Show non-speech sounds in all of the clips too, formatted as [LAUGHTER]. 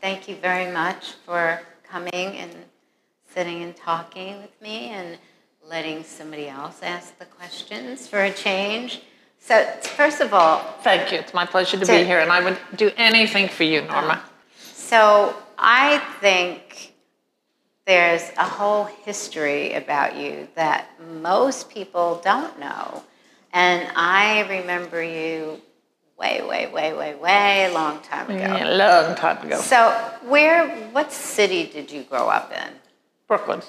thank you very much for coming and sitting and talking with me and letting somebody else ask the questions for a change. So, first of all, Thank you. It's my pleasure to To- be here, and I would do anything for you, Norma. Uh, so I think there's a whole history about you that most people don't know. And I remember you way, way, way, way, way long time ago. Yeah, a long time ago. So, where, what city did you grow up in? Brooklyn.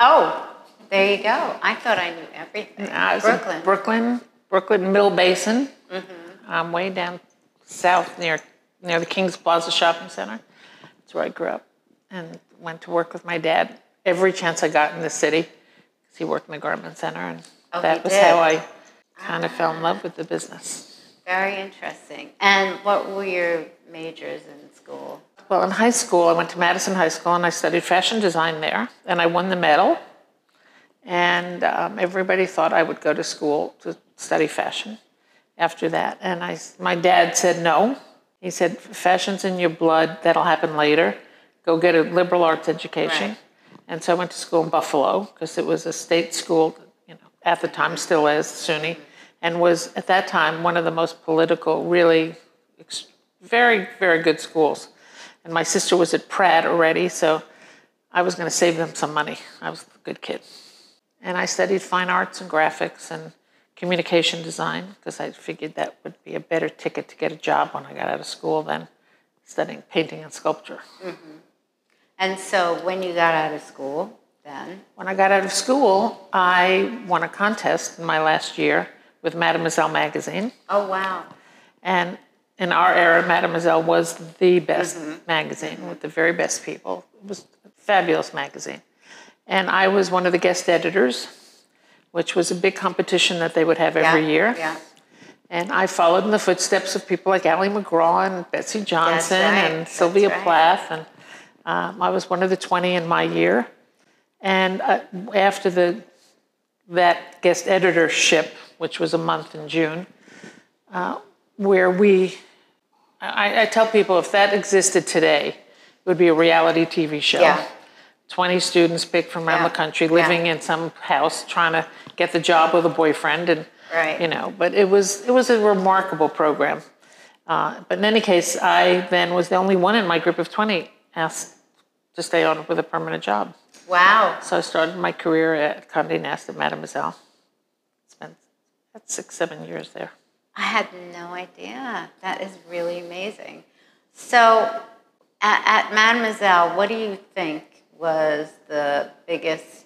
Oh, there you go. I thought I knew everything. I Brooklyn. Brooklyn, Brooklyn Mill Basin. Mm-hmm. Um, way down south near near the Kings Plaza Shopping Center. That's where I grew up, and went to work with my dad every chance I got in the city, because he worked in the garment center, and Oh, that was did? how I kind of fell in love with the business. Very interesting. And what were your majors in school? Well, in high school, I went to Madison High School and I studied fashion design there, and I won the medal. And um, everybody thought I would go to school to study fashion after that. And I, my dad said no. He said, "Fashion's in your blood. That'll happen later. Go get a liberal arts education." Right. And so I went to school in Buffalo because it was a state school, you know, at the time still is SUNY, and was at that time one of the most political, really ex- very, very good schools. And my sister was at Pratt already, so I was going to save them some money. I was a good kid. And I studied fine arts and graphics and communication design because I figured that would be a better ticket to get a job when I got out of school than studying painting and sculpture. Mm-hmm. And so when you got out of school, then When I got out of school, I won a contest in my last year with Mademoiselle magazine. oh wow, And in our era, Mademoiselle was the best magazine with the very best people. It was a fabulous magazine. And I was one of the guest editors, which was a big competition that they would have every yeah, year. Yeah, And I followed in the footsteps of people like Ali MacGraw and Betsey Johnson right, and Sylvia right. Plath. And um, I was one of the 20 in my year. And uh, after the, that guest editorship, which was a month in June, uh, where we, I, I tell people if that existed today, it would be a reality TV show. Yeah. 20 students picked from around Yeah, the country yeah. living in some house trying to get the job with a boyfriend and Right. you know but it was it was a remarkable program uh, but in any case i then was the only one in my group of 20 asked to stay on with a permanent job wow. so i started my career at conde nast at mademoiselle that's six seven years there I had no idea. That is really amazing. So, at, at Mademoiselle, what do you think was the biggest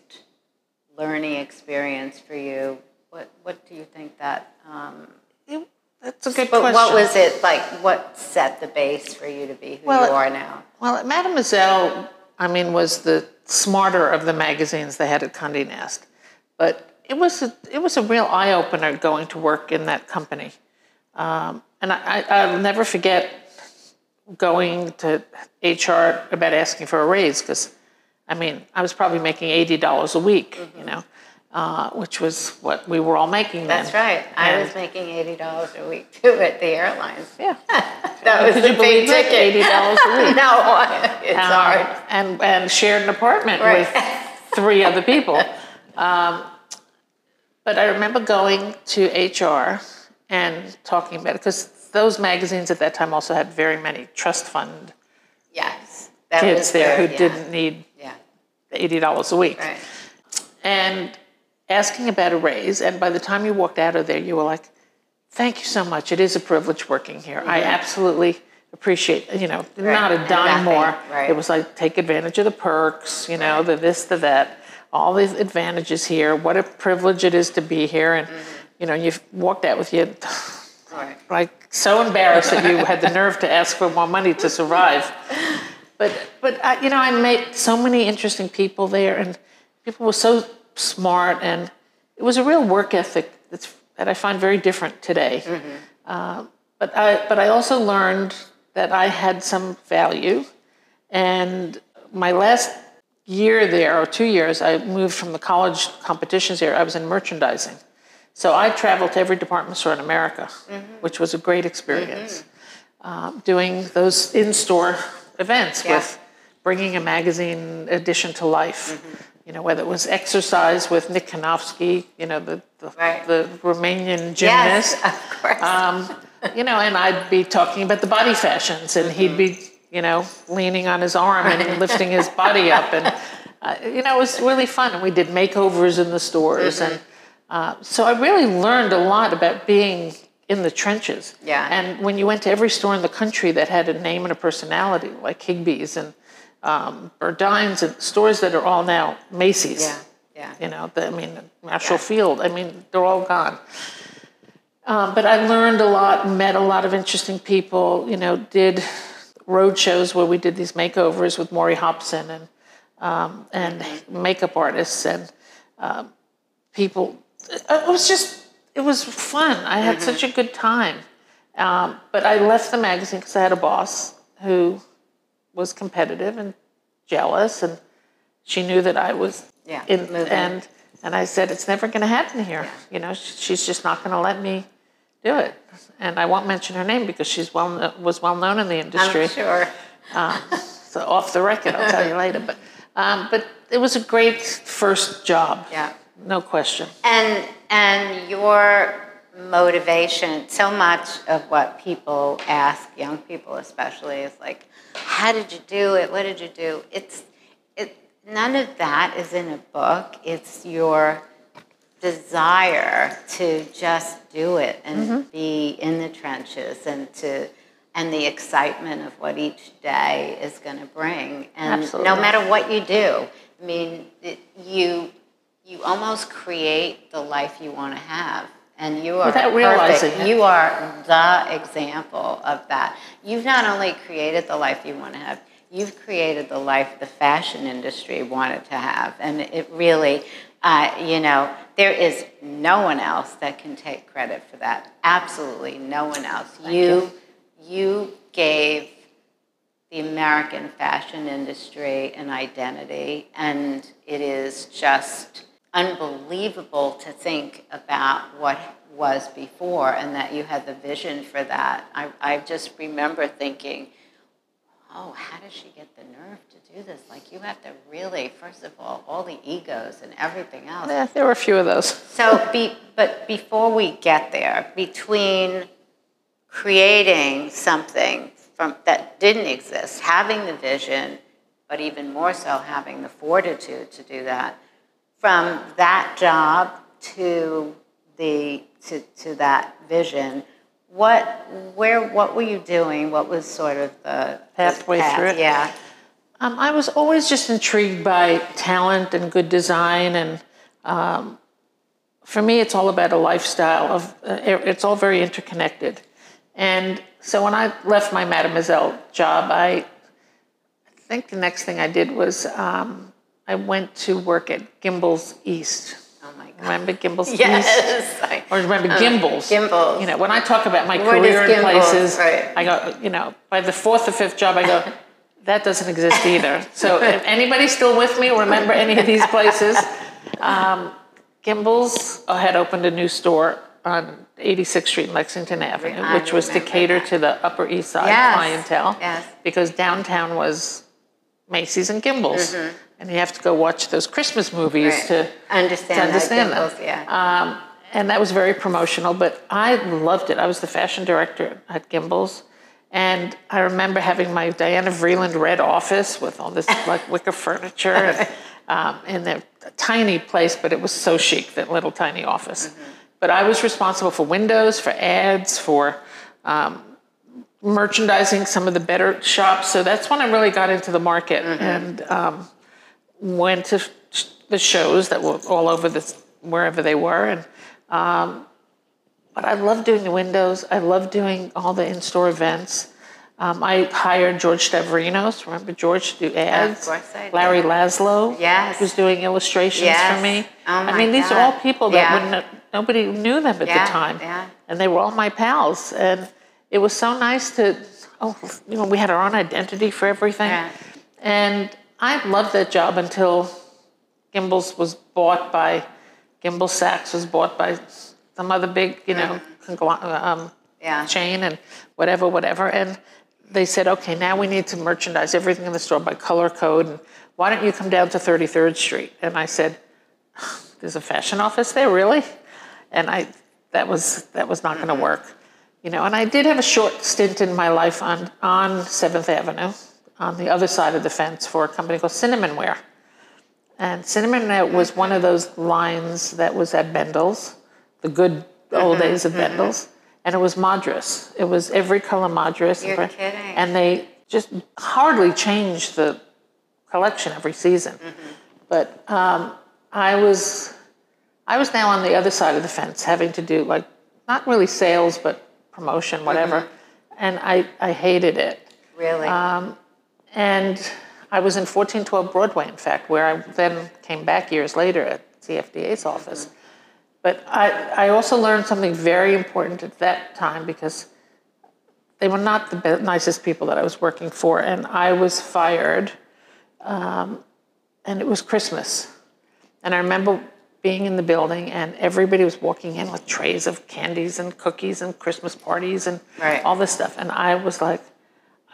learning experience for you? What What do you think that? Um, It- that's a good but question what was it like? What set the base for you to be who Well, you are now? Well, Mademoiselle, I mean, was the smarter of the magazines they had at Condé Nast, but it was a, it was a real eye opener going to work in that company, um, and I, I, I'll never forget going to HR about asking for a raise because, I mean, I was probably making eighty dollars a week, you know, uh, which was what we were all making then. That's right. I And- was making eighty dollars a week too at the airlines. Yeah, [LAUGHS] That was Could the you big ticket. Eighty dollars a [LAUGHS] week. no, [LAUGHS] it's um, hard. and and shared an apartment Right. with three other people. Um, but I remember going to HR and talking about it because those magazines at that time also had very many trust fund Yes, that kids there who yeah, didn't need Yeah, eighty dollars a week, right. and asking about a raise. And by the time you walked out of there, you were like, "Thank you so much. It is a privilege working here. I mm-hmm. absolutely." Appreciate, you know, not a dime nothing, more. right. It was like take advantage of the perks, you know, the this, the that, all these advantages here. What a privilege it is to be here, and mm-hmm. you know, you've walked out with you Right. [SIGHS] like so embarrassed that you had the nerve to ask for more money to survive. But but I, you know, I met so many interesting people there, and people were so smart, and it was a real work ethic that's, that I find very different today. Mm-hmm. Uh, but I but I also learned that I had some value, and my last year there or two years, I moved from the college competitions here. I was in merchandising. So I traveled to every department store in America, which was a great experience. Um, doing those in-store events Yeah. with bringing a magazine edition to life. You know, whether it was exercise with Nick Kanofsky, you know, the the, Right. the Romanian gymnast. Yes, of course. Um, you know, and I'd be talking about the body fashions, and he'd be, you know, leaning on his arm and lifting his body up, and uh, you know, it was really fun. And we did makeovers in the stores, and uh, so I really learned a lot about being in the trenches. Yeah. And when you went to every store in the country that had a name and a personality, like Higbee's and um, Burdines, and stores that are all now Macy's. yeah, yeah. You know, the, I mean, Marshall Field. I mean, they're all gone. Um, but I learned a lot, met a lot of interesting people. You know, did road shows where we did these makeovers with Maury Hobson and um, and makeup artists and um, people. It was just, it was fun. I had such a good time. Um, but I left the magazine because I had a boss who was competitive and jealous, and she knew that I was Yeah, in, and and I said it's never going to happen here. You know, she's just not going to let me do it. And I won't mention her name because she's well was well known in the industry. I'm sure. So off the record, I'll tell you later. But um, but it was a great first job. Yeah. No question. And and your motivation, so much of what people ask, young people especially, is like, how did you do it? What did you do? It's it none of that is in a book. It's your desire to just do it and mm-hmm. be in the trenches and to and the excitement of what each day is going to bring and Absolutely. no matter what you do i mean it, you you almost create the life you want to have and you are Without perfect. realizing it. you are the example of that you've not only created the life you want to have you've created the life the fashion industry wanted to have and it really uh, you know there is no one else that can take credit for that. Absolutely no one else. You. you gave the American fashion industry an identity, and it is just unbelievable to think about what was before and that you had the vision for that. I, I just remember thinking, oh, how does she get the nerve to do this? Like, you have to really, first of all, all the egos and everything else. Yeah, there were a few of those. So, be, but before we get there, between creating something from that didn't exist, having the vision, but even more so having the fortitude to do that, from that job to the to, to that vision, what where what were you doing? What was sort of the the Pathway path? through it? Yeah, Um, I was always just intrigued by talent and good design, and um, for me, it's all about a lifestyle of. Uh, it's all very interconnected, and so when I left my Mademoiselle job, I, I think the next thing I did was um, I went to work at Gimbels East. Remember Gimbels East? Yes. I- Or remember Gimbels? Gimbels. You know, when I talk about my is career in places, Right. I go, you know, by the fourth or fifth job, I go, [LAUGHS] that doesn't exist either. So if anybody still with me, remember any of these places? Um, Gimbels uh, had opened a new store on 86th Street in Lexington Avenue, I which was to cater that. to the Upper East Side Yes, clientele. yes. Because downtown was Macy's and Gimbels. And you have to go watch those Christmas movies Mm-hmm. Right. to understand, to understand that them. Yeah. um, and that was very promotional, but I loved it. I was the fashion director at Gimbels. And I remember having my Diana Vreeland red office with all this [LAUGHS] like wicker furniture and, um, in a tiny place, but it was so chic, that little tiny office. But I was responsible for windows, for ads, for um, merchandising some of the better shops. So that's when I really got into the market and um, went to the shows that were all over this wherever they were. And um, but I love doing the windows. I love doing all the in-store events. Um, I hired George Stavrinos. Remember George to do ads? course I. Larry Laszlo Yes. was doing illustrations Yes. for me. Oh I mean, these are all people that Yeah. no, nobody knew them at Yeah, the time, yeah. and they were all my pals. And it was so nice to, oh, you know, we had our own identity for everything. Yeah. And I loved that job until Gimbels was bought by, Gimbel Sachs was bought by some other big, you know, um, Yeah. chain and whatever, whatever. And they said, okay, now we need to merchandise everything in the store by color code. And why don't you come down to 33rd Street? And I said, there's a fashion office there, really? And I, that was, that was not going to work. You know, and I did have a short stint in my life on, on 7th Avenue, on the other side of the fence for a company called Cinnamonware. And Cinnamonware was one of those lines that was at Bendel's, the good old mm-hmm, days of mm-hmm. Bendel's. And it was Madras. It was every color Madras. You're and, kidding. And they just hardly changed the collection every season. Mm-hmm. But um, I was I was now on the other side of the fence, having to do like not really sales, but promotion, whatever. And I, I hated it. Really? Um, And I was in 1412 Broadway, in fact, where I then came back years later at CFDA's office. But I, I also learned something very important at that time because they were not the be- nicest people that I was working for, and I was fired. Um, and it was Christmas. And I remember being in the building, and everybody was walking in with trays of candies and cookies and Christmas parties and Right. all this stuff. And I was like,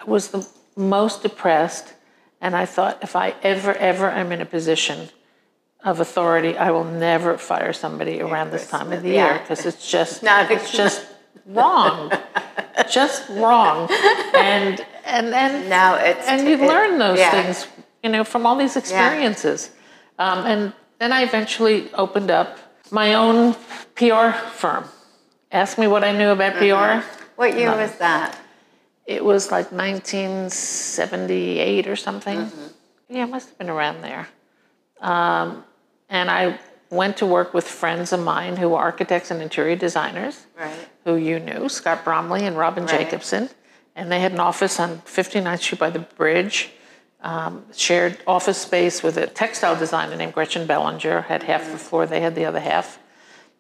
I was the most depressed. And I thought, if I ever, ever am in a position of authority, I will never fire somebody around this time of the Yeah. year because [LAUGHS] it's just, Not- it's just wrong, just wrong. And and and now it's- and you it- learn those yeah. things, you know, from all these experiences. Um, and then I eventually opened up my own PR firm. Asked me what I knew about Mm-hmm. PR. what year was that? It was like 1978 or something. Mm-hmm. Yeah, it must have been around there. Um, and I went to work with friends of mine who were architects and interior designers, Right. who you knew, Scott Bromley and Robin Right. Jacobson. And they had an office on 59th Street by the bridge, um, shared office space with a textile designer named Gretchen Bellinger, had half the floor, they had the other half.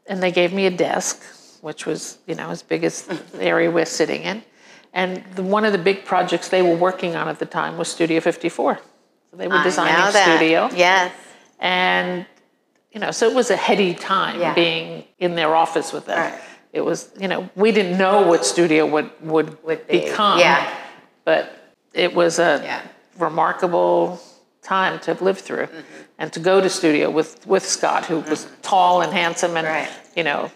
And they gave me a desk, which was, you know, as big as the [LAUGHS] area we're sitting in. And the, one of the big projects they were working on at the time was Studio 54. So they were designing studio. Yes. And, you know, so it was a heady time Yeah. being in their office with them. Right. It was, you know, we didn't know what studio would, would, Would be, become. yeah. But it was a Yeah. remarkable time to have lived through. Mm-hmm. And to go to studio with, with Scott, who was tall and handsome and, Right. you know,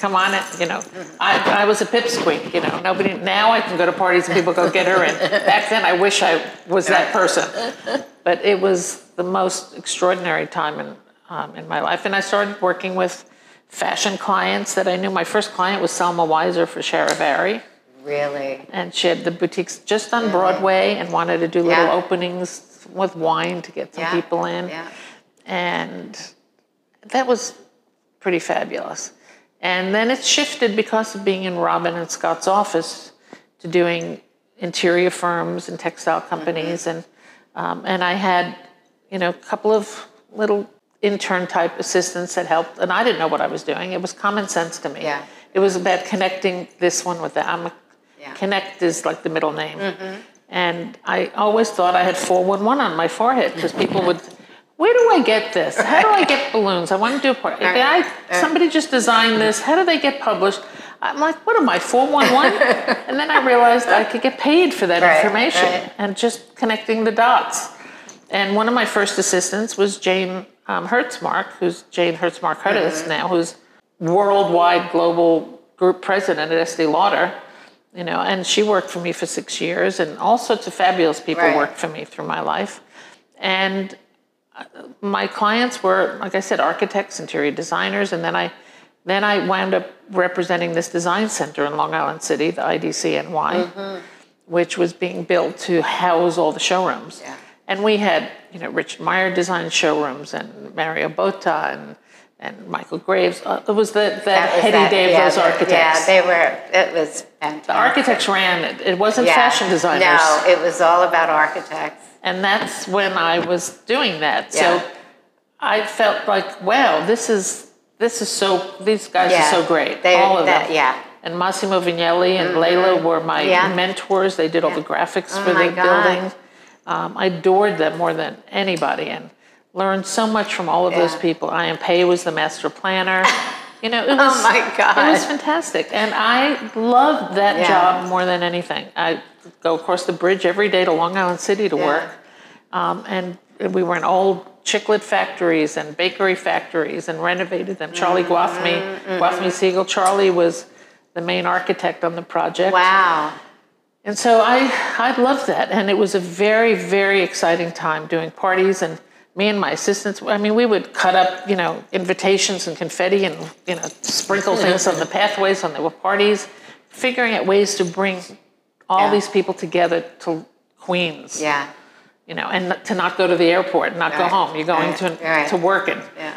come on it, you know. I, I was a pipsqueak, you know. Nobody, now I can go to parties and people go get her in. Back then, I wish I was that person. But it was the most extraordinary time in, um, in my life. And I started working with fashion clients that I knew. My first client was Selma Weiser for Charivari. Really. And she had the boutiques just on Broadway and wanted to do little Yeah. openings with wine to get some Yeah. people in. Yeah. And that was pretty fabulous. And then it shifted because of being in Robin and Scott's office to doing interior firms and textile companies. Mm-hmm. And, um, and I had, you know, a couple of little intern type assistants that helped. And I didn't know what I was doing. It was common sense to me. Yeah. It was about connecting this one with that. I'm a, Yeah. Mm-hmm. Connect is like the middle name. And I always thought I had 411 on my forehead because people would, where do I get this? How do I get balloons? I want to do a party. Did I, somebody just designed this. How do they get published? I'm like, what am I, 411? [LAUGHS] and then I realized I could get paid for that Right, information right. and just connecting the dots. And one of my first assistants was Jane um, Hertzmark, who's Jane Hertzmark Hudis now, who's worldwide global group president at Estee Lauder. You know, and she worked for me for six years, and all sorts of fabulous people Right. worked for me through my life. And my clients were, like I said, architects, interior designers, and then I, then I wound up representing this design center in Long Island City, the IDCNY, which was being built to house all the showrooms. Yeah. And we had, you know, Richard Meier designed showrooms and Mario Botta and, and Michael Graves. Uh, it was the, was heady that- day of yeah, those the- architects. Yeah, they were, it was fantastic. the architects ran it. It wasn't Yeah. fashion designers. No, it was all about architects. And that's when I was doing that. Yeah. So I felt like, wow, this is this is so. These guys Yeah. are so great. They- all of that- them. yeah. And Massimo Vignelli and Lella were my Yeah. mentors. They did all the graphics Oh for the God. building. Um, I adored them more than anybody, and learned so much from all of those people. I.M. Pei was the master planner. [LAUGHS] You know, it was, Oh my God. It was fantastic, and I loved that job more than anything. I go across the bridge every day to Long Island City to Yeah. work. Um, and we were in old chiclet factories and bakery factories and renovated them. Charlie Gwathmey, Mm-hmm, Gwathmey Siegel. Charlie was the main architect on the project. Wow. And so I, I loved that. And it was a very, very exciting time doing parties. And me and my assistants, I mean, we would cut up, you know, invitations and confetti and, you know, sprinkle things on the pathways when there were parties, figuring out ways to bring all Yeah. these people together to Queens, Yeah. you know, and to not go to the airport and not go home. You're going Right. to, Right. to work and Yeah.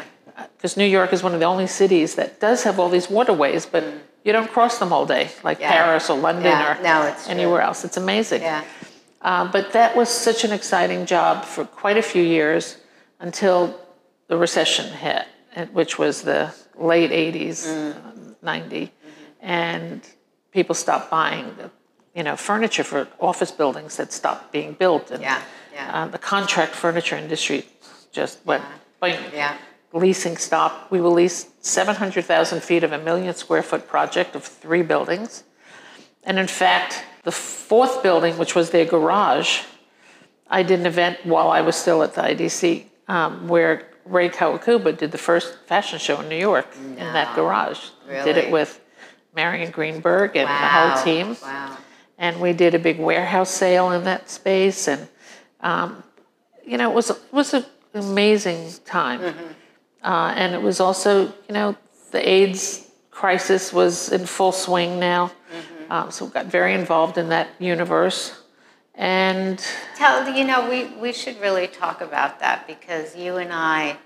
because New York is one of the only cities that does have all these waterways, but you don't cross them all day, like Mm. Yeah. Paris or London Yeah. or No, it's true. anywhere else. It's amazing. Yeah. Uh, but that was such an exciting job for quite a few years until the recession hit, which was the late 80s, Mm. uh, 90, and people stopped buying the, you know, furniture for office buildings that stopped being built. And, Yeah, yeah. Uh, the contract furniture industry just went, boing Yeah. leasing stopped. We leased 700,000 feet of a million square foot project of three buildings. And in fact, the fourth building, which was their garage, I did an event while I was still at the IDC um, where Rei Kawakubo did the first fashion show in New York in that garage. Really? Did it with Marion Greenberg and the whole team Wow. And we did a big warehouse sale in that space. And um, you know it was it was an amazing time. Uh, and it was also you know the aids crisis was in full swing now. Um, so we got very involved in that universe. And Tell you know we we should really talk about that because you and I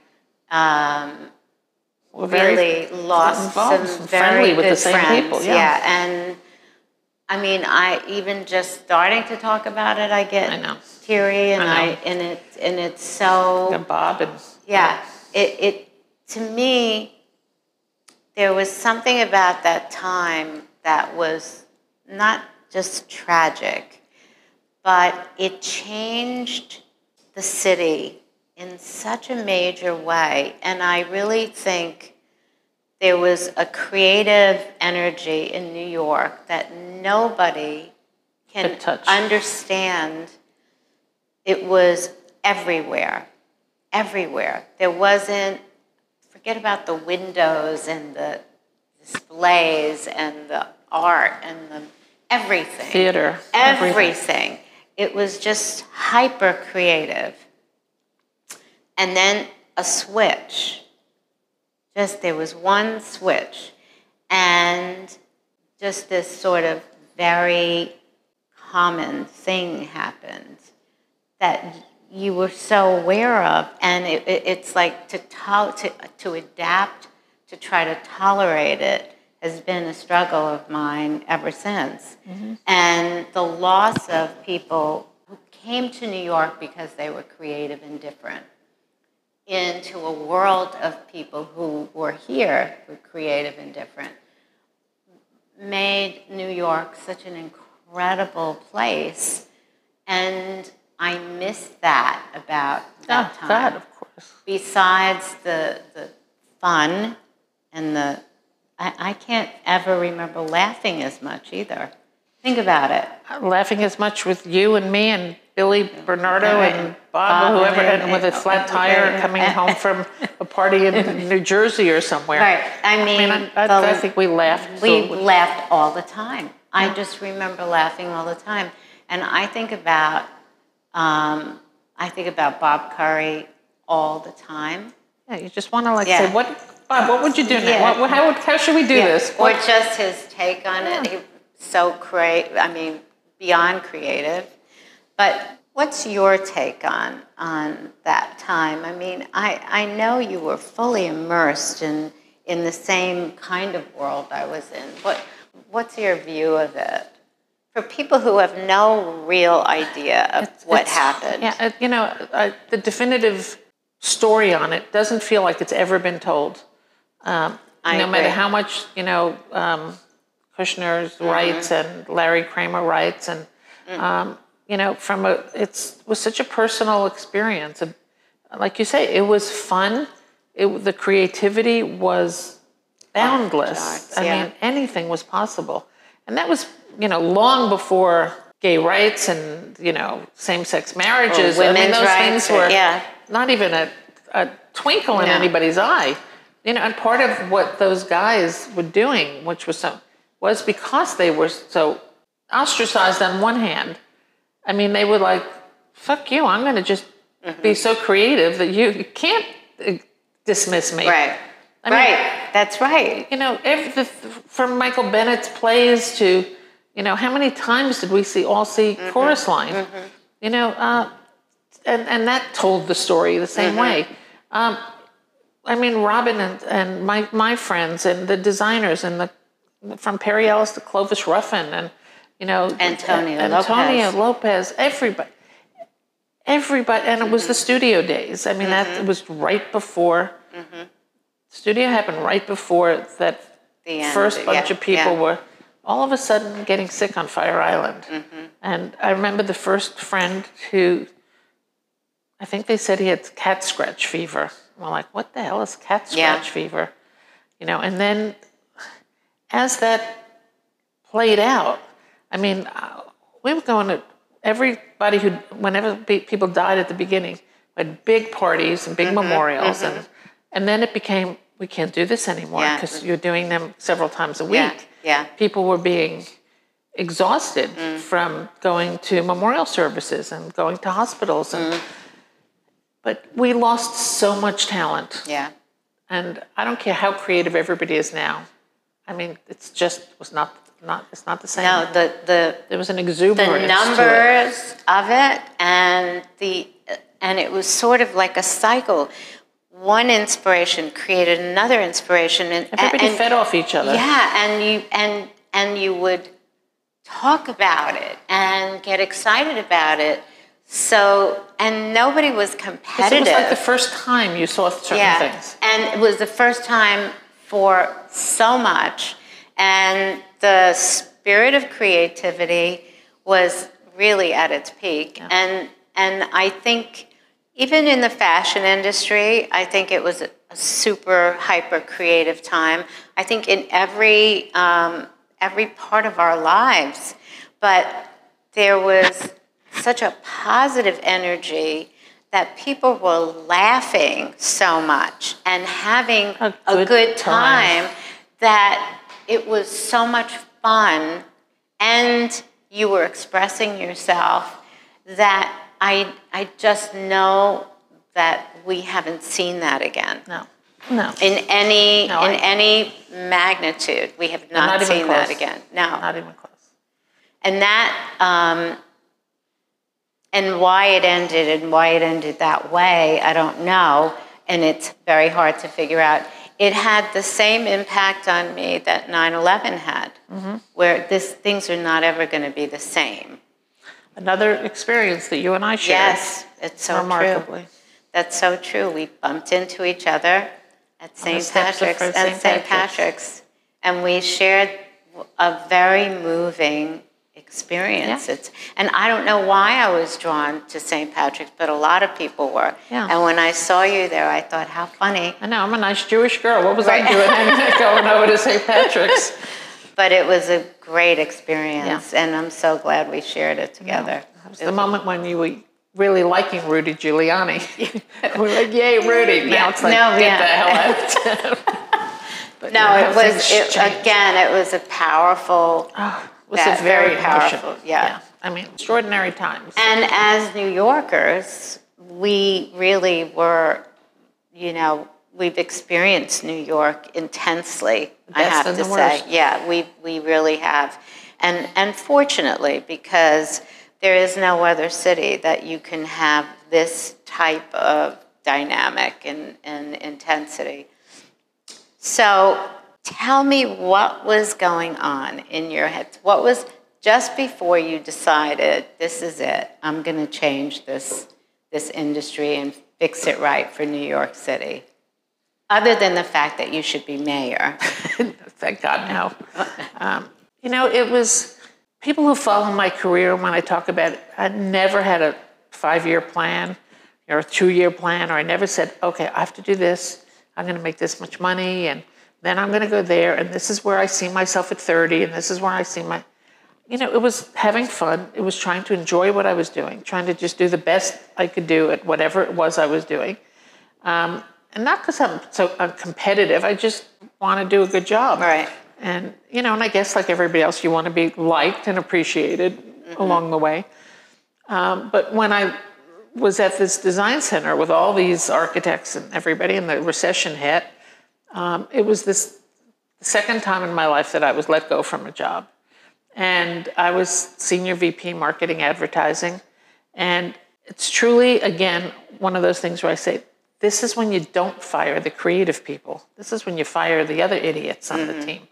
um, we're very really lost some and very friendly with good the same friends. people, yeah. and I mean, I even just starting to talk about it, I get I know. teary, and I I, and it and it's so got Bob and yeah. It it to me, there was something about that time that was not just tragic, but it changed the city in such a major way. And I really think there was a creative energy in New York that nobody can understand. It was everywhere, everywhere. There wasn't, forget about the windows and the displays and the art and the everything theater everything. It was just hyper creative. And then a switch. Just there was one switch. And just this sort of very common thing happened that you were so aware of. And it, it- it's like to, to, to, to adapt, to try to tolerate it has been a struggle of mine ever since. Mm-hmm. And the loss of people who came to New York because they were creative and different into a world of people who were here who were creative and different made New York such an incredible place. And I miss that about that oh, time God, of course besides the the fun and the I, I can't ever remember laughing as much either. Think about it. Uh, laughing as much with you and me and Billy Bernardo Right. and Bob, Bob or whoever, and- and with a flat tire right. coming home [LAUGHS] from a party in New Jersey or somewhere. Right. I I mean, mean, I, I, the- I think we laughed. we so- laughed all the time. I just remember laughing all the time, and I think about um, I think about Bob Curry all the time. yeah, you just want to like Yeah. say, what, Bob, what would you do now? Yeah. What, how, would- how should we do this? Or What- just his take on it. He, so great. I mean, beyond creative. But what's your take on on that time? I mean, I, I know you were fully immersed in in the same kind of world I was in. What what's your view of it? For people who have no real idea of what It's- happened. Yeah, uh, you know, uh, the definitive story on it doesn't feel like it's ever been told. Um, I no matter how much you know um, Kushner's Mm-hmm. writes and Larry Kramer writes, and Mm. um, you know, from a it's was such a personal experience. And Like you say, it was fun. It, the creativity was boundless. charts, I mean, anything was possible, and that was you know long before gay rights and you know same-sex marriages. I mean, those rights, things were yeah. not even a, a twinkle in anybody's eye. You know, and part of what those guys were doing, which was so, was because they were so ostracized on one hand. I mean, they were like, "Fuck you! I'm going to just Mm-hmm. be so creative that you, you can't uh, dismiss me." Right. I mean, right. That's right. you know, every, the, from Michael Bennett's plays to, you know, how many times did we see all see Mm-hmm. chorus line? You know, uh, and and that told the story the same Mm-hmm. way. Um, I mean, Robin and, and my my friends and the designers and the from Perry Ellis to Clovis Ruffin and you know Antonio Antonio Lopez. Lopez, everybody. Everybody, and it was Mm-hmm. the studio days. I mean, that was right before. Studio happened right before that The end, first bunch yeah, of people yeah. were all of a sudden getting sick on Fire Island. Mm-hmm. And I remember the first friend who, I think they said he had cat scratch fever. I'm like, what the hell is cat Yeah. scratch fever? You know, and then as that played out, I mean, uh, we were going to everybody who, whenever people died at the beginning, had big parties and big Mm-hmm, memorials, and and then it became we can't do this anymore Yeah. because you're doing them several times a week. Yeah, yeah. People were being exhausted Mm. from going to memorial services and going to hospitals, and Mm. but we lost so much talent. Yeah. And I don't care how creative everybody is now. I mean, it's just was not not it's not the same. No, the the There was an the exuberance it. numbers of it and the and it was sort of like a cycle. One inspiration created another inspiration, and Everybody and, fed off each other. Yeah, and you and and you would talk about it and get excited about it. So and nobody was competitive. It was like the first time you saw certain yeah, things. and it was the first time for so much, and the spirit of creativity was really at its peak. And and I think even in the fashion industry, I think it was a, super hyper creative time. I think in every um, every part of our lives, but there was such a positive energy that people were laughing so much and having A a good good, time. time that it was so much fun and you were expressing yourself that I, I just know that we haven't seen that again. No, no, In any No, in I- any magnitude, we have not, not seen that again. No, not even close. and that um, and why it ended and why it ended that way i don't know and it's very hard to figure out it had the same impact on me that 9-11 had mm-hmm. where this things are not ever going to be the same. Another experience that you and I shared. yes it's so remarkably. true that's so true. We bumped into each other at st patrick's at st patrick's and we shared a very moving experience. Yeah. It's, and I don't know why I was drawn to St. Patrick's, but a lot of people were. Yeah. And when I saw you there, I thought, how funny. I know I'm a nice Jewish girl. What was I doing going over to St. [LAUGHS] Patrick's? But it was a great experience, and I'm so glad we shared it together. It was the moment when you were really liking Rudy Giuliani. [LAUGHS] [LAUGHS] we're like, yay, Rudy. Now Yeah. it's like, No, get yeah. the hell out. But, No, it was it, again. It was a powerful, It was that a very, very powerful, emotional- yeah. I mean, extraordinary times. and as New Yorkers, we really were, you know, we've experienced New York intensely. I have to say, worst. yeah, we we really have, and and fortunately because there is no other city that you can have this type of dynamic and, and intensity. So tell me what was going on in your head. What was just before you decided this is it? I'm going to change this this industry and fix it right for New York City. Other than the fact that you should be mayor. [LAUGHS] Thank God, no. Um, you know, it was people who follow my career when I talk about it. I never had a five year plan or a two year plan, or I never said, okay, I have to do this. I'm going to make this much money, and then I'm going to go there, and this is where I see myself at 30, and this is where I see my. you know, it was having fun. It was trying to enjoy what I was doing, trying to just do the best I could do at whatever it was I was doing. Um, and not because I'm so I'm competitive. I just want to do a good job. Right. And you know, and I guess like everybody else, you want to be liked and appreciated along the way. Um, but when I was at this design center with all these architects and everybody, and the recession hit, um, it was this the second time in my life that I was let go from a job. And I was senior VP marketing advertising. And it's truly, again, one of those things where I say, this is when you don't fire the creative people. This is when you fire the other idiots on the team.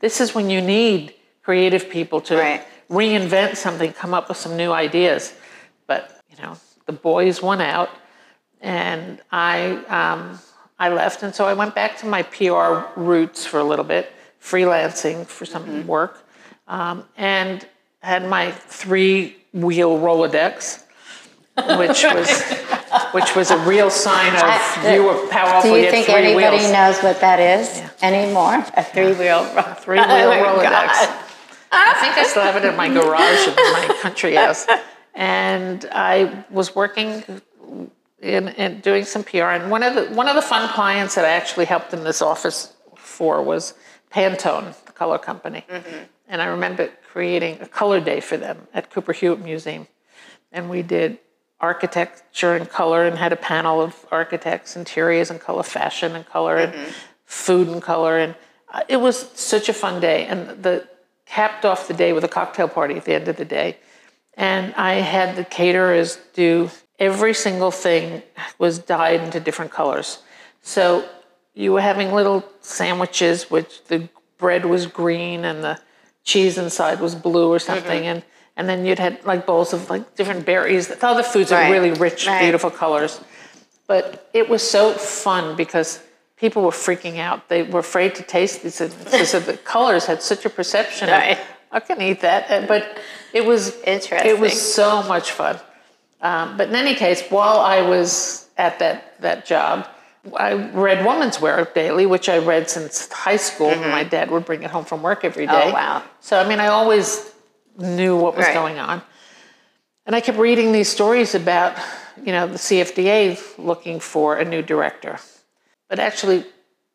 This is when you need creative people to Right. reinvent something, come up with some new ideas. But, you know, the boys won out and I, um, I left. And so I went back to my PR roots for a little bit, freelancing for some work, um, and had my three wheel Rolodex, which [LAUGHS] was, which was a real sign of I- you were powerful. Do you think anybody wheels. knows what that is anymore? A three-wheel. Three wheel [LAUGHS] Oh Rolodex. I think I still have it in my [LAUGHS] garage in my country house. And I was working in, in doing some PR. And one of the one of the fun clients that I actually helped in this office for was Pantone, the color company. And I remember creating a color day for them at Cooper Hewitt Museum. And we did architecture and color and had a panel of architects, interiors and color, fashion and color, and food and color. And uh, it was such a fun day. And the capped off the day with a cocktail party at the end of the day. And I had the caterers do every single thing was dyed into different colors. So you were having little sandwiches, which the bread was green and the cheese inside was blue or something, and and then you'd had like bowls of like different berries. All the foods are really rich, Right. beautiful colors. But it was so fun because people were freaking out. They were afraid to taste these because the colors had such a perception. Right. Of, I can eat that, Uh, but it was Interesting. It was so much fun. Um, but in any case, while I was at that that job, I read Woman's Wear daily, which I read since high school. My dad would bring it home from work every day. Mm-hmm. Oh, wow. So I mean, I always knew what was Right. going on, and I kept reading these stories about, you know, the CFDA looking for a new director. But actually,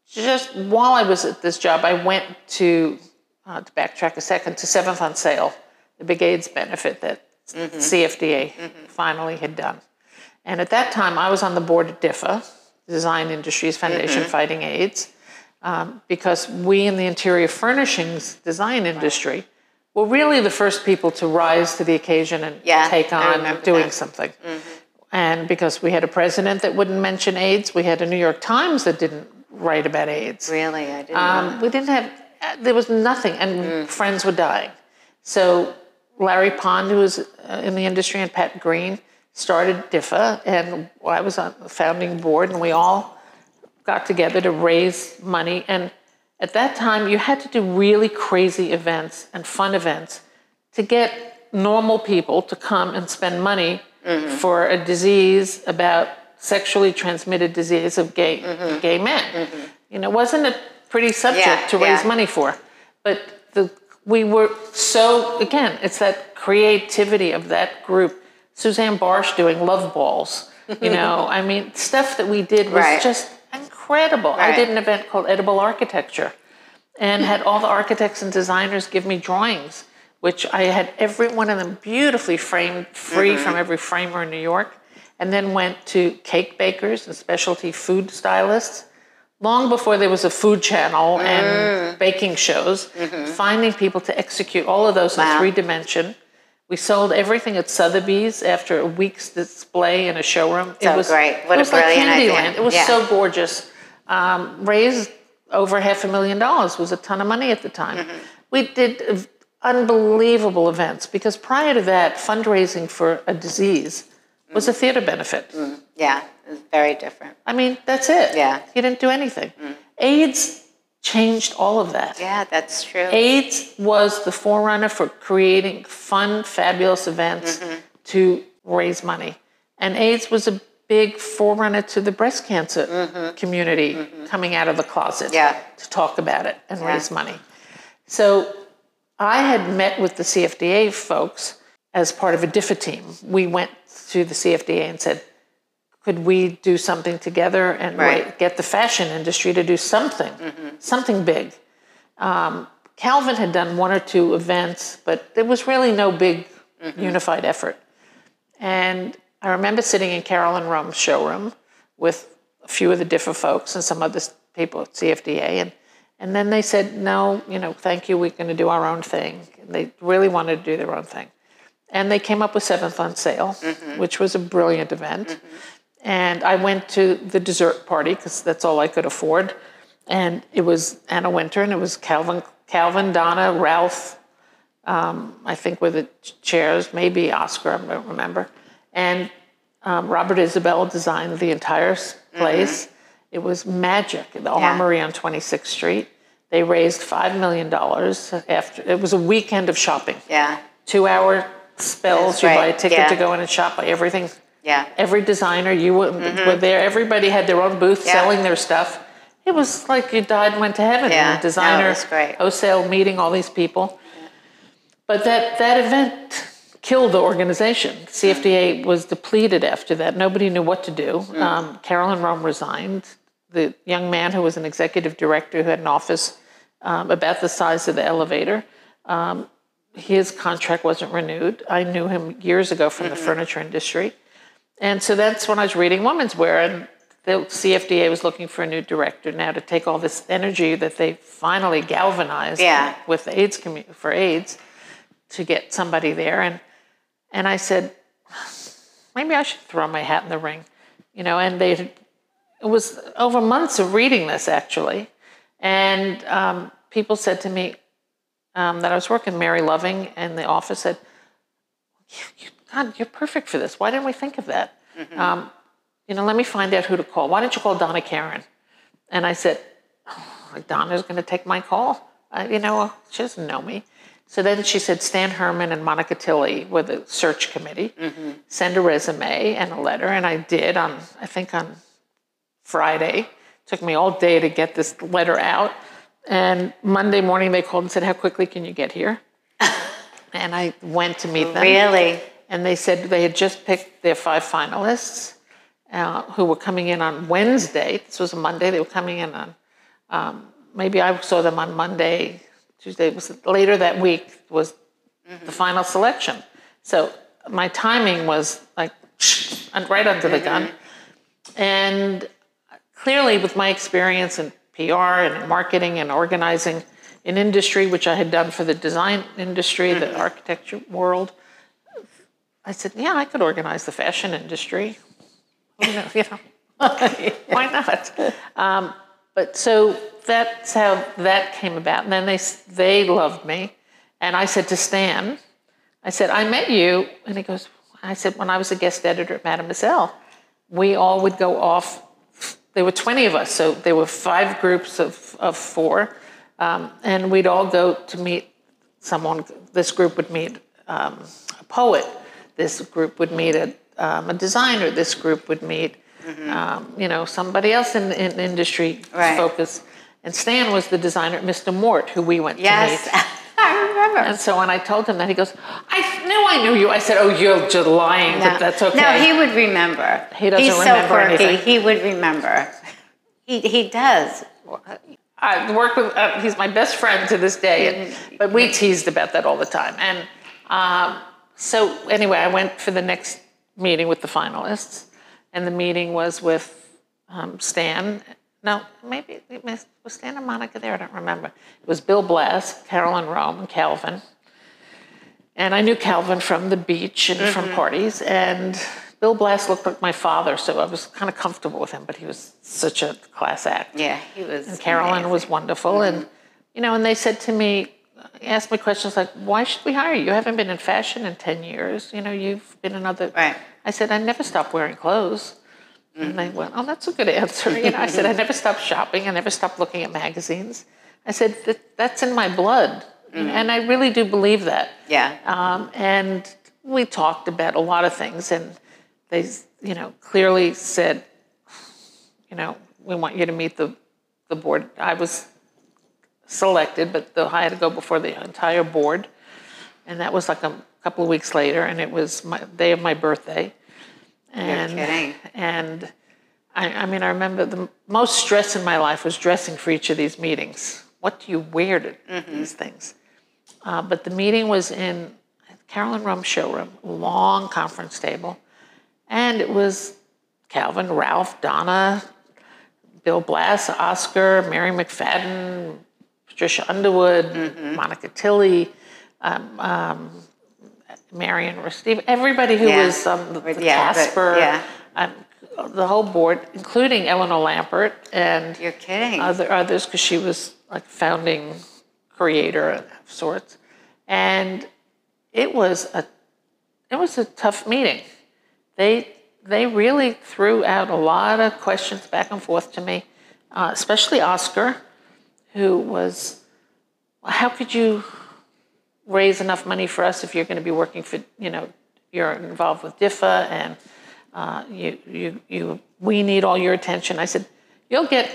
just while I was at this job, I went to, uh, to backtrack a second, to Seventh on Sale, the big AIDS benefit that CFDA finally had done. And at that time, I was on the board at DIFA, Design Industries Foundation Fighting AIDS, um, because we in the interior furnishings design industry were really the first people to rise to the occasion and Yeah, take on doing that. something. And because we had a president that wouldn't mention AIDS, we had a New York Times that didn't write about AIDS. Really, I didn't know. Um, we didn't have, uh, there was nothing, and friends were dying. So Larry Pond, who was uh, in the industry, and Pat Green started DIFA, and I was on the founding board, and we all got together to raise money. And at that time, you had to do really crazy events and fun events to get normal people to come and spend money mm-hmm. for a disease about sexually transmitted disease of gay mm-hmm. gay men. Mm-hmm. You know, wasn't a pretty subject Yeah, to raise yeah. money for, but the we were so again, it's that creativity of that group. Susanne Bartsch doing love balls. You [LAUGHS] know, I mean, stuff that we did was Right. just incredible. I did an event called Edible Architecture and had all the architects and designers give me drawings, which I had every one of them beautifully framed, free mm-hmm. from every framer in New York, and then went to cake bakers and specialty food stylists. Long before there was a food channel and baking shows, finding people to execute all of those in three dimension. We sold everything at Sotheby's after a week's display in a showroom. So great. What it a was like brilliant idea. It was Yeah. so gorgeous. Um, raised over half a million dollars was a ton of money at the time. Mm-hmm. We did unbelievable events because prior to that, fundraising for a disease was a theater benefit. yeah, it's very different. I mean, that's it. Yeah. You didn't do anything. AIDS changed all of that. Yeah, that's true. AIDS was the forerunner for creating fun, fabulous events Mm-hmm. to raise money. And AIDS was a big forerunner to the breast cancer community coming out of the closet Mm-hmm. Yeah. to talk about it and raise money. So I had met with the CFDA folks as part of a DIFA team. We went to the CFDA and said, could we do something together and Right. get the fashion industry to do something, mm-hmm. something big? Um, Calvin had done one or two events, but there was really no big mm-hmm. unified effort. And I remember sitting in Carolyne Roehm's showroom with a few of the different folks and some other people at CFDA. And, and then they said, no, you know, thank you, we're going to do our own thing. And they really wanted to do their own thing. And they came up with Seventh on Sale, mm-hmm. which was a brilliant event. And I went to the dessert party because that's all I could afford. And it was Anna Wintour, and it was Calvin, Calvin, Donna, Ralph, um, I think were the chairs, maybe Oscar, I don't remember. And um, Robert Isabell designed the entire s- place. It was magic. The Armory on 26th Street. They raised $5 million after, it was a weekend of shopping. Yeah. Two hour spells, That's you buy a ticket yeah. to go in and shop, buy everything. Yeah. Every designer, you were, were there. Everybody had their own booth Mm-hmm. Yeah. selling their stuff. It was like you died and went to heaven. Yeah, And no, designer, was great. wholesale meeting all these people. But that, that event killed the organization. CFDA was depleted after that. Nobody knew what to do. Mm. Um, Carolyne Roehm resigned. The young man who was an executive director who had an office um, about the size of the elevator, um, his contract wasn't renewed. I knew him years ago from the furniture industry. And so that's when I was reading Woman's Wear, and the CFDA was looking for a new director now to take all this energy that they finally galvanized Yeah. with the AIDS commu- for AIDS to get somebody there. And and I said, maybe I should throw my hat in the ring, you know. And they, it was over months of reading this actually, and um, people said to me um, that I was working. Mary Loving and the office said, "You- "God, you're perfect for this. Why didn't we think of that? Um, you know, let me find out who to call. Why don't you call Donna Karan?" And I said, oh, Donna's going to take my call. I, you know, she doesn't know me. So then she said, Stan Herman and Monika Tilley were the search committee. Send a resume and a letter. And I did on, I think on Friday. It Took me all day to get this letter out. And Monday morning they called and said, How quickly can you get here? [LAUGHS] and I went to meet them. Really? And they said they had just picked their five finalists uh, who were coming in on Wednesday. This was a Monday. They were coming in on, um, maybe I saw them on Monday, Tuesday. Was later that week was the final selection. So my timing was like right under the gun. And clearly, with my experience in PR and marketing and organizing in industry, which I had done for the design industry, the architecture world, I said, yeah, I could organize the fashion industry. You know, [LAUGHS] you know, [LAUGHS] why not? Um, but so that's how that came about. And then they they loved me, and I said to Stan, I said, I met you, and he goes, I said when I was a guest editor at Mademoiselle, we all would go off. There were 20 of us, so there were five groups of, of four, um, and we'd all go to meet someone. This group would meet um, a poet. This group would meet a, um, a designer. This group would meet, um, you know, somebody else in, in industry Right. focus. And Stan was the designer, Mr. Mort, who we went Yes. to meet. [LAUGHS] I remember. And so when I told him that, he goes, "I knew I knew you." I said, "Oh, you're just lying, but that's okay." No, he would remember. He doesn't He's remember so quirky. anything. He would remember. He he does. I work with. Uh, he's my best friend to this day, and, but we teased about that all the time. And um, so anyway, I went for the next meeting with the finalists, and the meeting was with um, Stan. No, maybe it was was Stan and Monika there. I don't remember. It was Bill Blass, Carolyne Roehm, and Calvin. And I knew Calvin from the beach and from parties. And Bill Blass looked like my father, so I was kind of comfortable with him. But he was such a class act. Yeah, he was. And Carolyne was wonderful. And, you know, and they said to me, asked me questions like, why should we hire you? You haven't been in fashion in 10 years. You know, you've been another." Right. I said, I never stopped wearing clothes. And they went, oh, that's a good answer. You know, I said, I never stopped shopping. I never stopped looking at magazines. I said, that, that's in my blood. And I really do believe that. Yeah. Um, and we talked about a lot of things, and they, you know, clearly said, you know, we want you to meet the, the board. I was selected, but the, I had to go before the entire board. And that was like a couple of weeks later, and it was my day of my birthday. And, kidding. And I, I mean, I remember the most stress in my life was dressing for each of these meetings. What do you wear to these things? Uh, but the meeting was in Carolyne Roehm showroom, long conference table, and it was Calvin, Ralph, Donna, Bill Blass, Oscar, Mary McFadden, Patricia Underwood, Monika Tilley, um, um, Mary Ann Restivo, everybody who Yeah. was um, the, the Yeah, Kasper, yeah. um, the whole board, including Eleanor Lambert and You're kidding. other others because she was like founding creator of sorts, and it was a it was a tough meeting. They they really threw out a lot of questions back and forth to me, uh, especially Oscar, who was, how could you raise enough money for us if you're going to be working for you know you're involved with DIFFA and uh, you, you, you, we need all your attention. I said, you'll get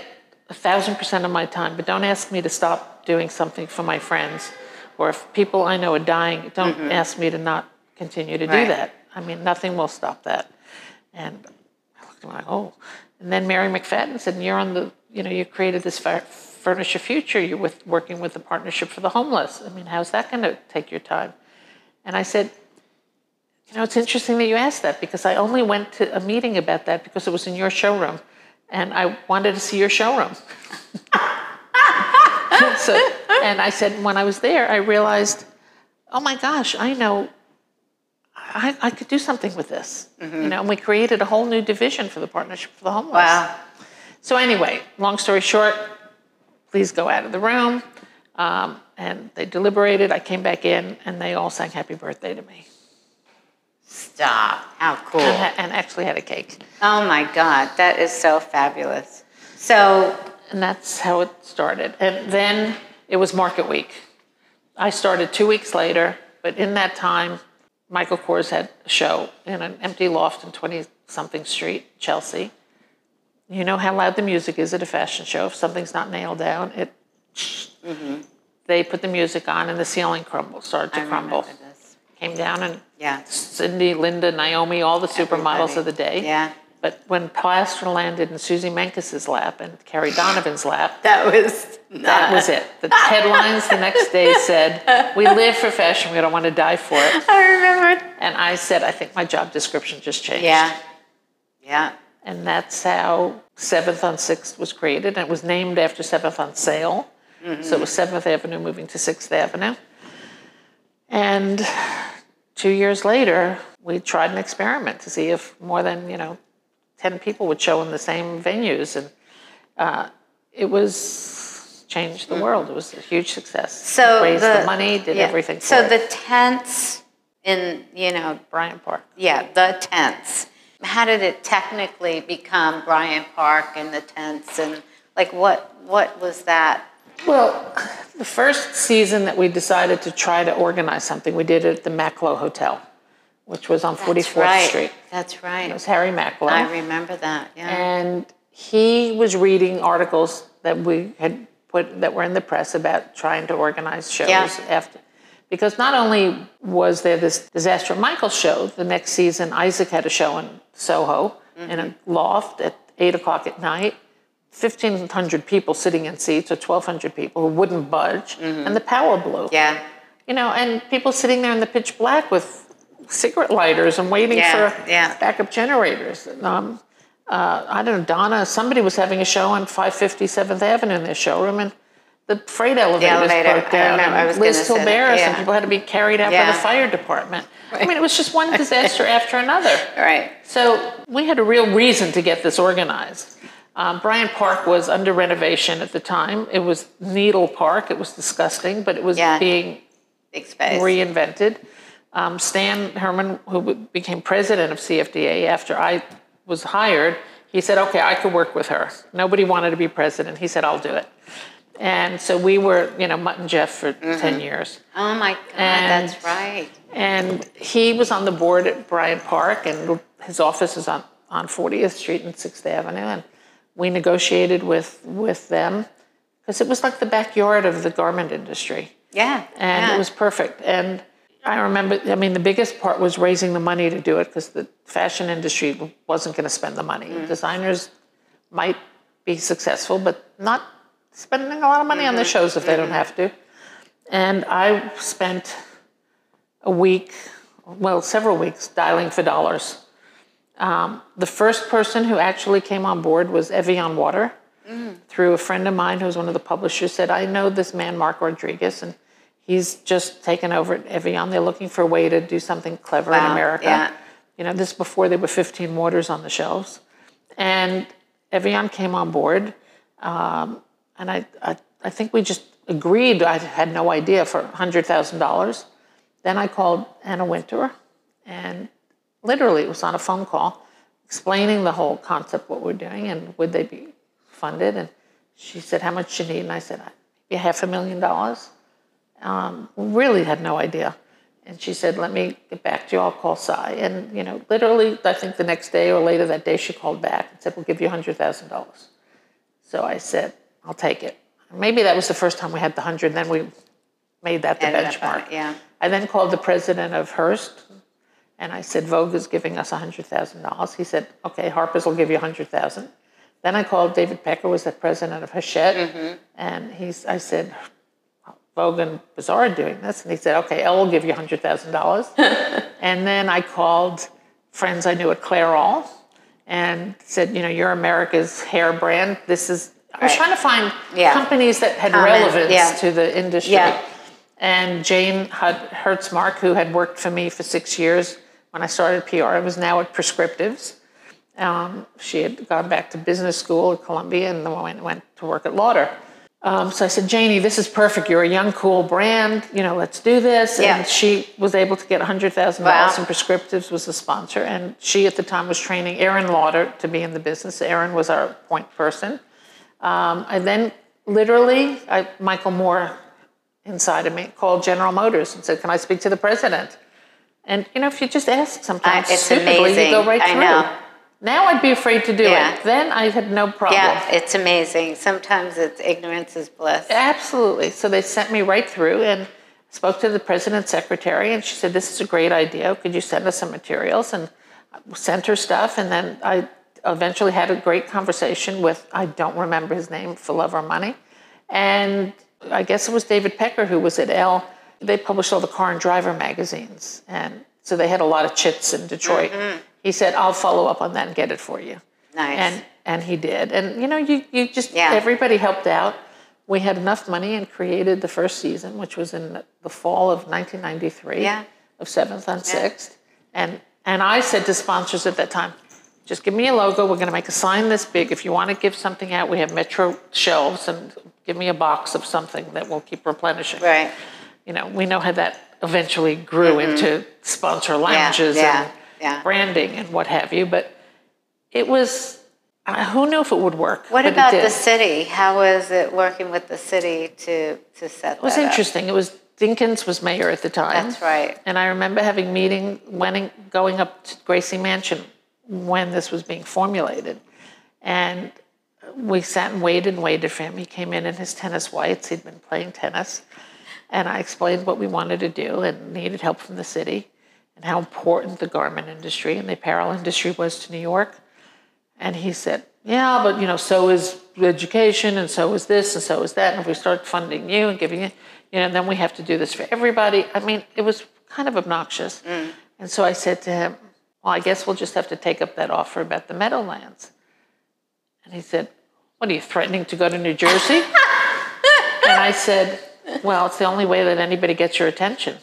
a thousand percent of my time, but don't ask me to stop doing something for my friends. Or if people I know are dying, don't ask me to not continue to do that. I mean, nothing will stop that. And I looked at him like, oh. And then Mary McFadden said, you're on the, you know, you created this Fur- Furnish a Future. You're with, working with the Partnership for the Homeless. I mean, how's that going to take your time? And I said, you know, it's interesting that you asked that because I only went to a meeting about that because it was in your showroom and I wanted to see your showroom. [LAUGHS] so, and I said, when I was there, I realized, oh my gosh, I know I, I could do something with this. Mm-hmm. You know, and we created a whole new division for the Partnership for the Homeless. wow. So anyway, long story short, please go out of the room. Um, and they deliberated. I came back in, and they all sang "Happy Birthday" to me, Stop. How cool. and, ha- and actually had a cake. Oh my God, that is so fabulous. So, And that's how it started. And then it was Market Week. I started two weeks later, but in that time, Michael Kors had a show in an empty loft in 20 something street, Chelsea. You know how loud the music is at a fashion show. If something's not nailed down, it. Mm-hmm. They put the music on and the ceiling crumbled, started to I crumble. this. Came down and Yeah. Cindy, Linda, Naomi, all the supermodels of the day. Yeah. But when Plaster landed in Suzy Menkes's lap and Carrie Donovan's lap, That was that was it. The headlines the next day said, "We live for fashion. We don't want to die for it." I remember. And I said, "I think my job description just changed." Yeah. Yeah. And that's how Seventh on Sixth was created, and it was named after Seventh on Sale. So it was Seventh Avenue moving to Sixth Avenue. And two years later, we tried an experiment to see if more than you know, ten people would show in the same venues, and uh, it was changed the world. It was a huge success. So raised the, the, money, did yeah. everything. For So it. the tents in you know Bryant Park. yeah the tents. How did it technically become Bryant Park and the tents and like what what was that? Well, the first season that we decided to try to organize something, we did it at the Macklowe Hotel, which was on 44th right. Street. That's right. It right. was Harry Macklowe. I remember that. Yeah. and he was reading articles that we had put that were in the press about trying to organize shows Yeah. after because not only was there this disaster at Michael's show, the next season Isaac had a show in Soho in a loft at eight o'clock at night. 1,500 people sitting in seats, or 1,200 people who wouldn't budge, and the power blew. yeah. You know, and people sitting there in the pitch black with cigarette lighters and waiting Yeah, for yeah. backup generators. Um, uh, I don't know, Donna, somebody was having a show on 557th Avenue in their showroom, and the freight elevators elevator, broke I down. I and was Liz gonna say that, Tilberis, yeah. and people had to be carried out by the fire department. I mean, it was just one [LAUGHS] disaster after another. Right. So we had a real reason to get this organized. Um, Bryant Park was under renovation at the time. It was Needle Park. It was disgusting, but it was Yeah. being reinvented. Um, Stan Herman, who became president of CFDA after I was hired, he said, okay, I could work with her. Nobody wanted to be president. He said, I'll do it. And so we were, you know, Mutt and Jeff for 10 mm-hmm. years. oh my God, And- that's right. And he was on the board at Bryant Park, and his office is on, on 40th Street and 6th Avenue. And we negotiated with, with them because it was like the backyard of the garment industry Yeah. and yeah. it was perfect. And I remember, I mean, the biggest part was raising the money to do it because the fashion industry wasn't going to spend the money. Mm. Designers might be successful, but not spending a lot of money on the shows if they don't have to. And I spent a week, well, several weeks dialing for dollars. Um, the first person who actually came on board was Evian Water through a friend of mine who's one of the publishers said, I know this man, Mark Rodriguez, and he's just taken over at Evian. They're looking for a way to do something clever in America. yeah. You know, this before there were 15 waters on the shelves. And Evian came on board. Um, and I, I, I think we just agreed, I had no idea, for $100,000. Then I called Anna Wintour, and literally it was on a phone call explaining the whole concept, what we're doing, and would they be funded. And she said, How much do you need? And I said, Maybe half a million dollars. Um, really had no idea. And she said, Let me get back to you. I'll call Si. And, you know, literally, I think the next day or later that day, she called back and said, We'll give you $100,000. So I said, I'll take it. Maybe that was the first time we had the 100, then we made that the Ended uh, benchmark. it, yeah. I then called the president of Hearst and I said, Vogue is giving us $100,000. He said, okay, Harper's will give you 100000 Then I called David Pecker, was the president of Hachette, mm-hmm. and he's, I said, Vogue and Bazaar are doing this. And he said, okay, Elle will give you $100,000. [LAUGHS] and then I called friends I knew at Clairol and said, you know, you're America's hair brand. This is, I was Right. trying to find Yeah. companies that had relevance yeah. to the industry. Yeah. And Jane Hertzmark, who had worked for me for six years when I started PR, I was now at Prescriptives. Um, she had gone back to business school at Columbia and then went, went to work at Lauder. Um, so I said, Janie, this is perfect. You're a young, cool brand. You know, let's do this. Yeah. And she was able to get $100,000 Wow. and Prescriptives was the sponsor. And she at the time was training Aerin Lauder to be in the business. Aerin was our point person. Um, I then literally, I, Michael Moore inside of me called General Motors and said, "Can I speak to the president?" And you know, if you just ask sometimes, I- it's stupidly, you amazing. go right I through. know. Now I'd be afraid to do Yeah. it. Then I had no problem. Yeah, it's amazing. Sometimes it's ignorance is bliss. Absolutely. So they sent me right through and spoke to the president's secretary, and she said, "This is a great idea. Could you send us some materials?" And sent her stuff, and then I eventually had a great conversation with I don't remember his name for love or money, and I guess it was David Pecker who was at Elle. They published all the car and driver magazines, and so they had a lot of chits in Detroit. Mm-hmm. He said, "I'll follow up on that and get it for you." Nice. And and he did. And you know, you you just Yeah. everybody helped out. We had enough money and created the first season, which was in the fall of 1993 Yeah. of Seventh on Sixth. And and I said to sponsors at that time, just give me a logo. We're going to make a sign this big. If you want to give something out, we have Metro shelves, and give me a box of something that we'll keep replenishing. Right. You know, we know how that eventually grew into sponsor lounges Mm-hmm. yeah, and yeah. branding and what have you. But it was. Uh, who knew if it would work? What about the city? How was it working with the city to to set It was that up? interesting. It was Dinkins was mayor at the time. That's right. And I remember having meeting, when, going up to Gracie Mansion when this was being formulated, and we sat and waited and waited for him. He came in in his tennis whites. He'd been playing tennis, and I explained what we wanted to do and needed help from the city, and how important the garment industry and the apparel industry was to New York. And he said, Yeah, but you know, so is education, and so is this, and so is that. And if we start funding you and giving you, you know, then we have to do this for everybody. I mean, it was kind of obnoxious. Mm. And so I said to him, Well, I guess we'll just have to take up that offer about the Meadowlands. And he said, What are you threatening to go to New Jersey? [LAUGHS] and I said, Well, it's the only way that anybody gets your attention.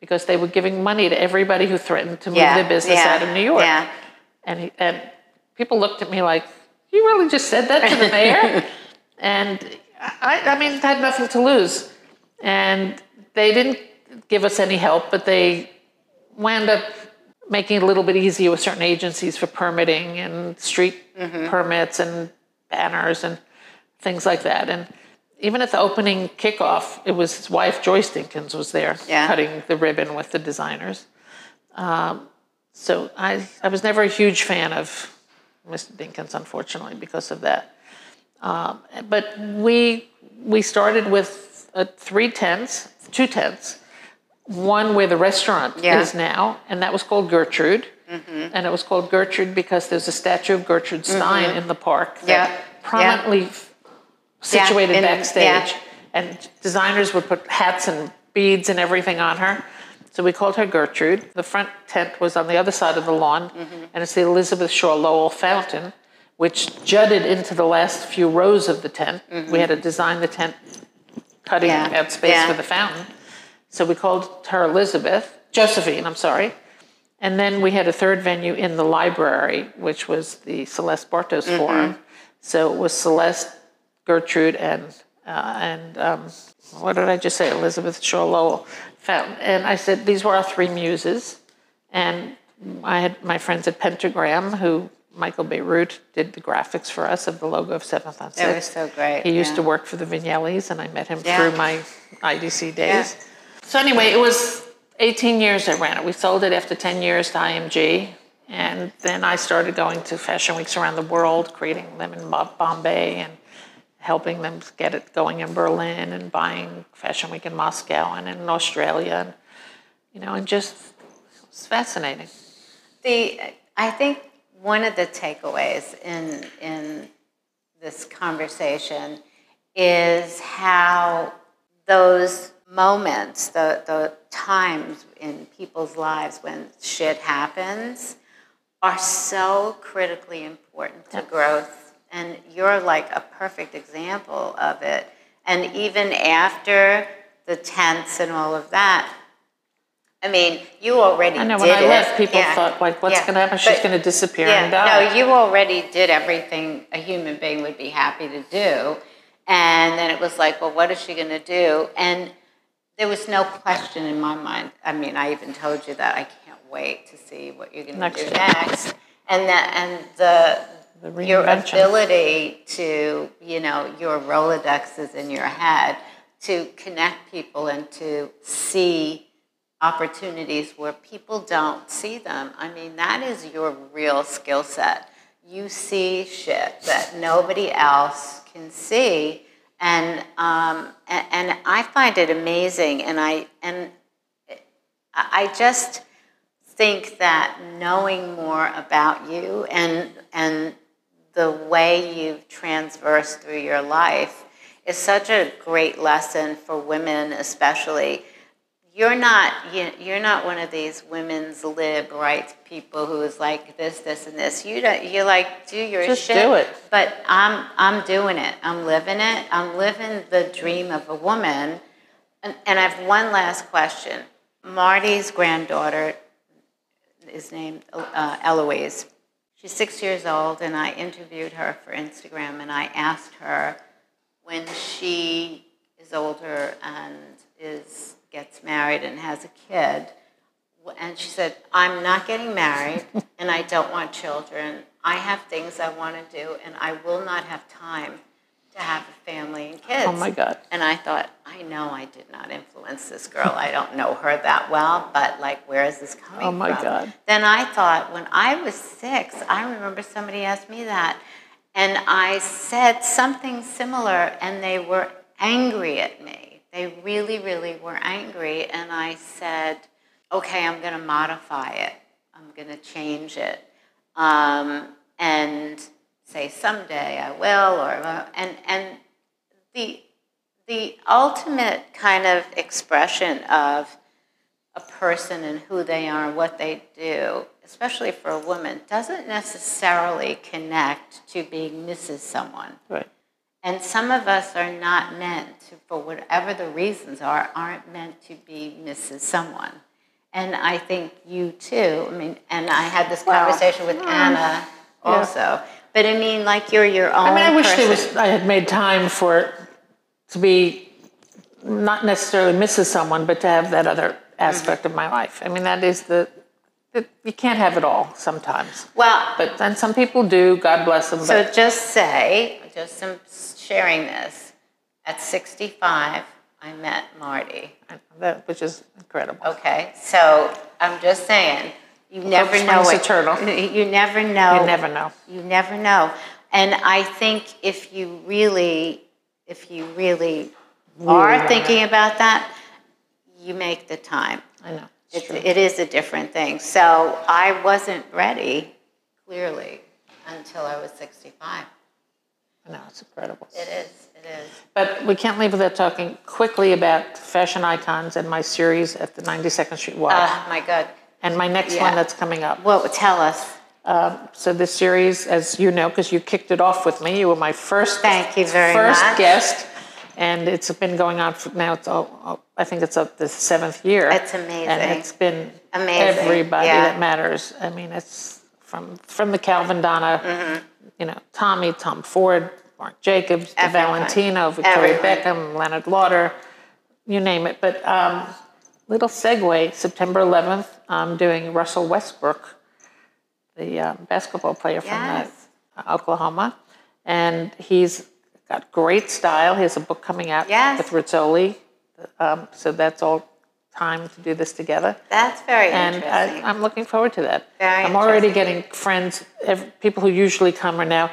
Because they were giving money to everybody who threatened to move Yeah, their business yeah, out of New York. yeah. And, he, and people looked at me like, you really just said that to the mayor? [LAUGHS] and I, I mean, I had nothing to lose. And they didn't give us any help, but they wound up making it a little bit easier with certain agencies for permitting and street permits and banners and things like that. And even at the opening kickoff, it was his wife, Joyce Dinkins, was there Yeah. cutting the ribbon with the designers. So I, I was never a huge fan of Mr. Dinkins, unfortunately, because of that. Um, but we we started with uh, three tents, two tents, one where the restaurant Yeah. is now, and that was called Gertrude. And it was called Gertrude because there's a statue of Gertrude Stein in the park that Yeah. Yeah. prominently f- situated in backstage. yeah. And designers would put hats and beads and everything on her. So we called her Gertrude. The front tent was on the other side of the lawn, Mm-hmm. and it's the Elizabeth Shaw Lowell fountain, which jutted into the last few rows of the tent. We had to design the tent, cutting Mm-hmm. Yeah. out space Yeah. for the fountain. So we called her Elizabeth, Josephine, I'm sorry. And then we had a third venue in the library, which was the Celeste Bartos Mm-hmm. Forum. So it was Celeste, Gertrude, and uh, and um, what did I just say? Elizabeth Shaw Lowell. And I said these were our three muses, and I had my friends at Pentagram who. Michael Bierut did the graphics for us of the logo of Seventh on Sixth. That was so great, He used yeah. to work for the Vignellis, and I met him Yeah. through my IDC days. So anyway, it was 18 years I ran it. We sold it after 10 years to IMG, and then I started going to fashion weeks around the world, creating them in Bombay and helping them get it going in Berlin and buying Fashion Week in Moscow and in Australia, and you know, and just it's fascinating. The I think one of the takeaways in in this conversation is how those moments, the the times in people's lives when shit happens, are so critically important to growth. And you're like a perfect example of it. And even after the tents and all of that, I mean, you already I know when I it. left, people Yeah. thought like, "What's Yeah. going to happen? She's going to disappear yeah, and die." No, you already did everything a human being would be happy to do. And then it was like, well, what is she going to do? And there was no question in my mind. I mean, I even told you that I can't wait to see what you're going to do next. And that, and the, The your ability to, you know, your Rolodexes in your head to connect people and to see opportunities where people don't see them. I mean, that is your real skill set. You see shit that nobody else can see, and um, and, I find it amazing. And I and I I just think that knowing more about you and and the way you've transversed through your life is such a great lesson for women, especially. You're not you, you're not one of these women's lib rights people who is like this, this, and this. You don't. You like do your Just shit. do it. But I'm I'm doing it. I'm living it. I'm living the dream of a woman. And, and I have one last question. Marty's granddaughter is named uh, Eloise. She's six years old, and I interviewed her for Instagram, and I asked her when she is older and is gets married and has a kid, and she said, "I'm not getting married, [LAUGHS] and I don't want children. I have things I want to do, and I will not have time to have a family and kids." Oh my God. And I thought, I know I did not influence this girl. I don't know her that well, but like, where is this coming from? Oh, my from? God. Then I thought, when I was six, I remember somebody asked me that, and I said something similar, and they were angry at me. They really, really were angry, and I said, okay, I'm going to modify it. I'm going to change it, um, and say someday I will, or and and the the ultimate kind of expression of a person and who they are and what they do, especially for a woman, doesn't necessarily connect to being Mrs. Someone. Right. And some of us are not meant to, for whatever the reasons are, aren't meant to be Mrs. Someone. And I think you too. I mean, and I had this conversation with Anna also. But I mean, like you're your own. I mean, I wish there was. I had made time for it to be not necessarily Mrs. Someone, but to have that other aspect of my mm-hmm. life. I mean, that is the. the you can't have it all sometimes. Well, But then some people do. God bless them. So But just say, just some sharing this. At 65, I met Marty. that, which is incredible. Okay, so I'm just saying, you never know springs what eternal. [LAUGHS] You never know. You never know. You never know. And I think if you really, if you really are thinking about that, you make the time. I know. It's, it is a different thing. So I wasn't ready, clearly, until I was 65. I know, it's incredible. It is, it is. But we can't leave without talking quickly about fashion icons and my series at the 92nd Street Y. Oh, my God. and my next yeah. one that's coming up. Well, tell us. Um, so this series, as you know, because you kicked it off with me, you were my first Thank you very first much. guest, and it's been going on for now. It's all, all- I think it's up the seventh year. It's amazing. and it's been Amazing, Everybody yeah. that matters. I mean, it's from from the Calvin Donna, Mm-hmm. you know, Tommy, Tom Ford, Marc Jacobs. Valentino, Victoria Everyone. Beckham, Leonard Lauder, you name it. But um, little segue, September 11th, I'm doing Russell Westbrook, the uh, basketball player from uh, Oklahoma. And he's got great style. He has a book coming out Yes. with Rizzoli. Um, so that's all time to do this together. That's very And interesting. I, I'm looking forward to that. Very I'm already getting friends, people who usually come are now.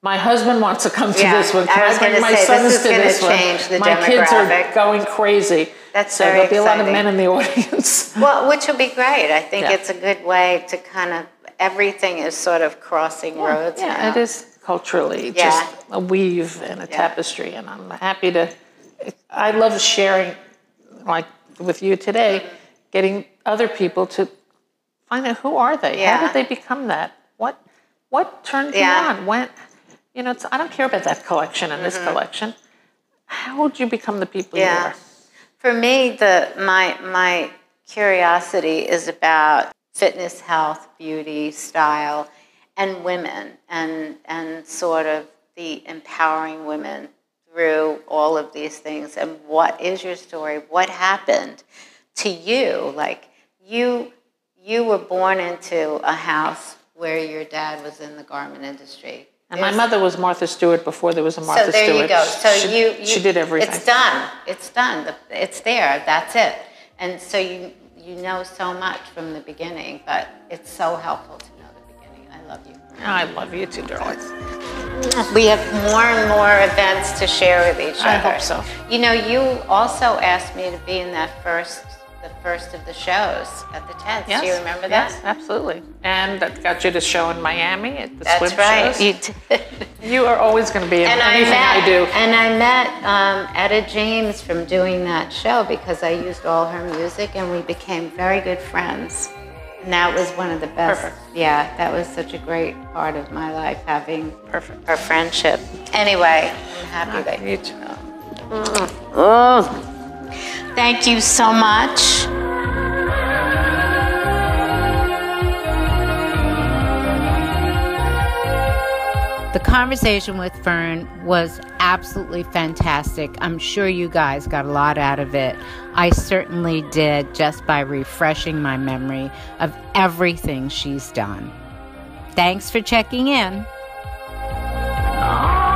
My husband wants to come to Yeah, this one. I Can was bring gonna my say, sons this is to this one? change the my kids are going crazy. That's so there'll be a lot of men in the [LAUGHS] audience. well, which will be great. I think Yeah. it's a good way to kind of, everything is sort of crossing roads yeah, now. it is culturally Yeah. just a weave and a tapestry, and I'm happy to. I love sharing, like with you today, Mm-hmm. getting other people to find out who are they. Yeah. How did they become that? What what turned Yeah. you on? When you know, it's, I don't care about that collection and this collection. How would you become the people Mm-hmm. Yeah. you are? For me, the my my curiosity is about fitness, health, beauty, style, and women, and and sort of the empowering women through all of these things. And what is your story? What happened to you? Like you you were born into a house where your dad was in the garment industry. And my mother was Martha Stewart before there was a Martha Stewart. So there Stewart. you go. So she, you, you she did everything. It's done. It's done. It's there. That's it. And so you you know so much from the beginning, but it's so helpful to know the beginning. I love you. I love you too, darling. We have more and more events to share with each other. I hope so. You know, you also asked me to be in that first, the first of the shows at the tents. Yes. Do you remember that? Yes, absolutely. And that got you to show in Miami at the That's swim right. shows. You [LAUGHS] did. You are always going to be in And I met, I, do. And I met um, Etta James from doing that show because I used all her music and we became very good friends. And that was one of the best. Perfect. Yeah, that was such a great part of my life having Perfect. our friendship. Anyway, I'm happy ah, that You too. Mm. Oh, thank you so much. The conversation with Fern was absolutely fantastic. I'm sure you guys got a lot out of it. I certainly did just by refreshing my memory of everything she's done. Thanks for checking in. Ah!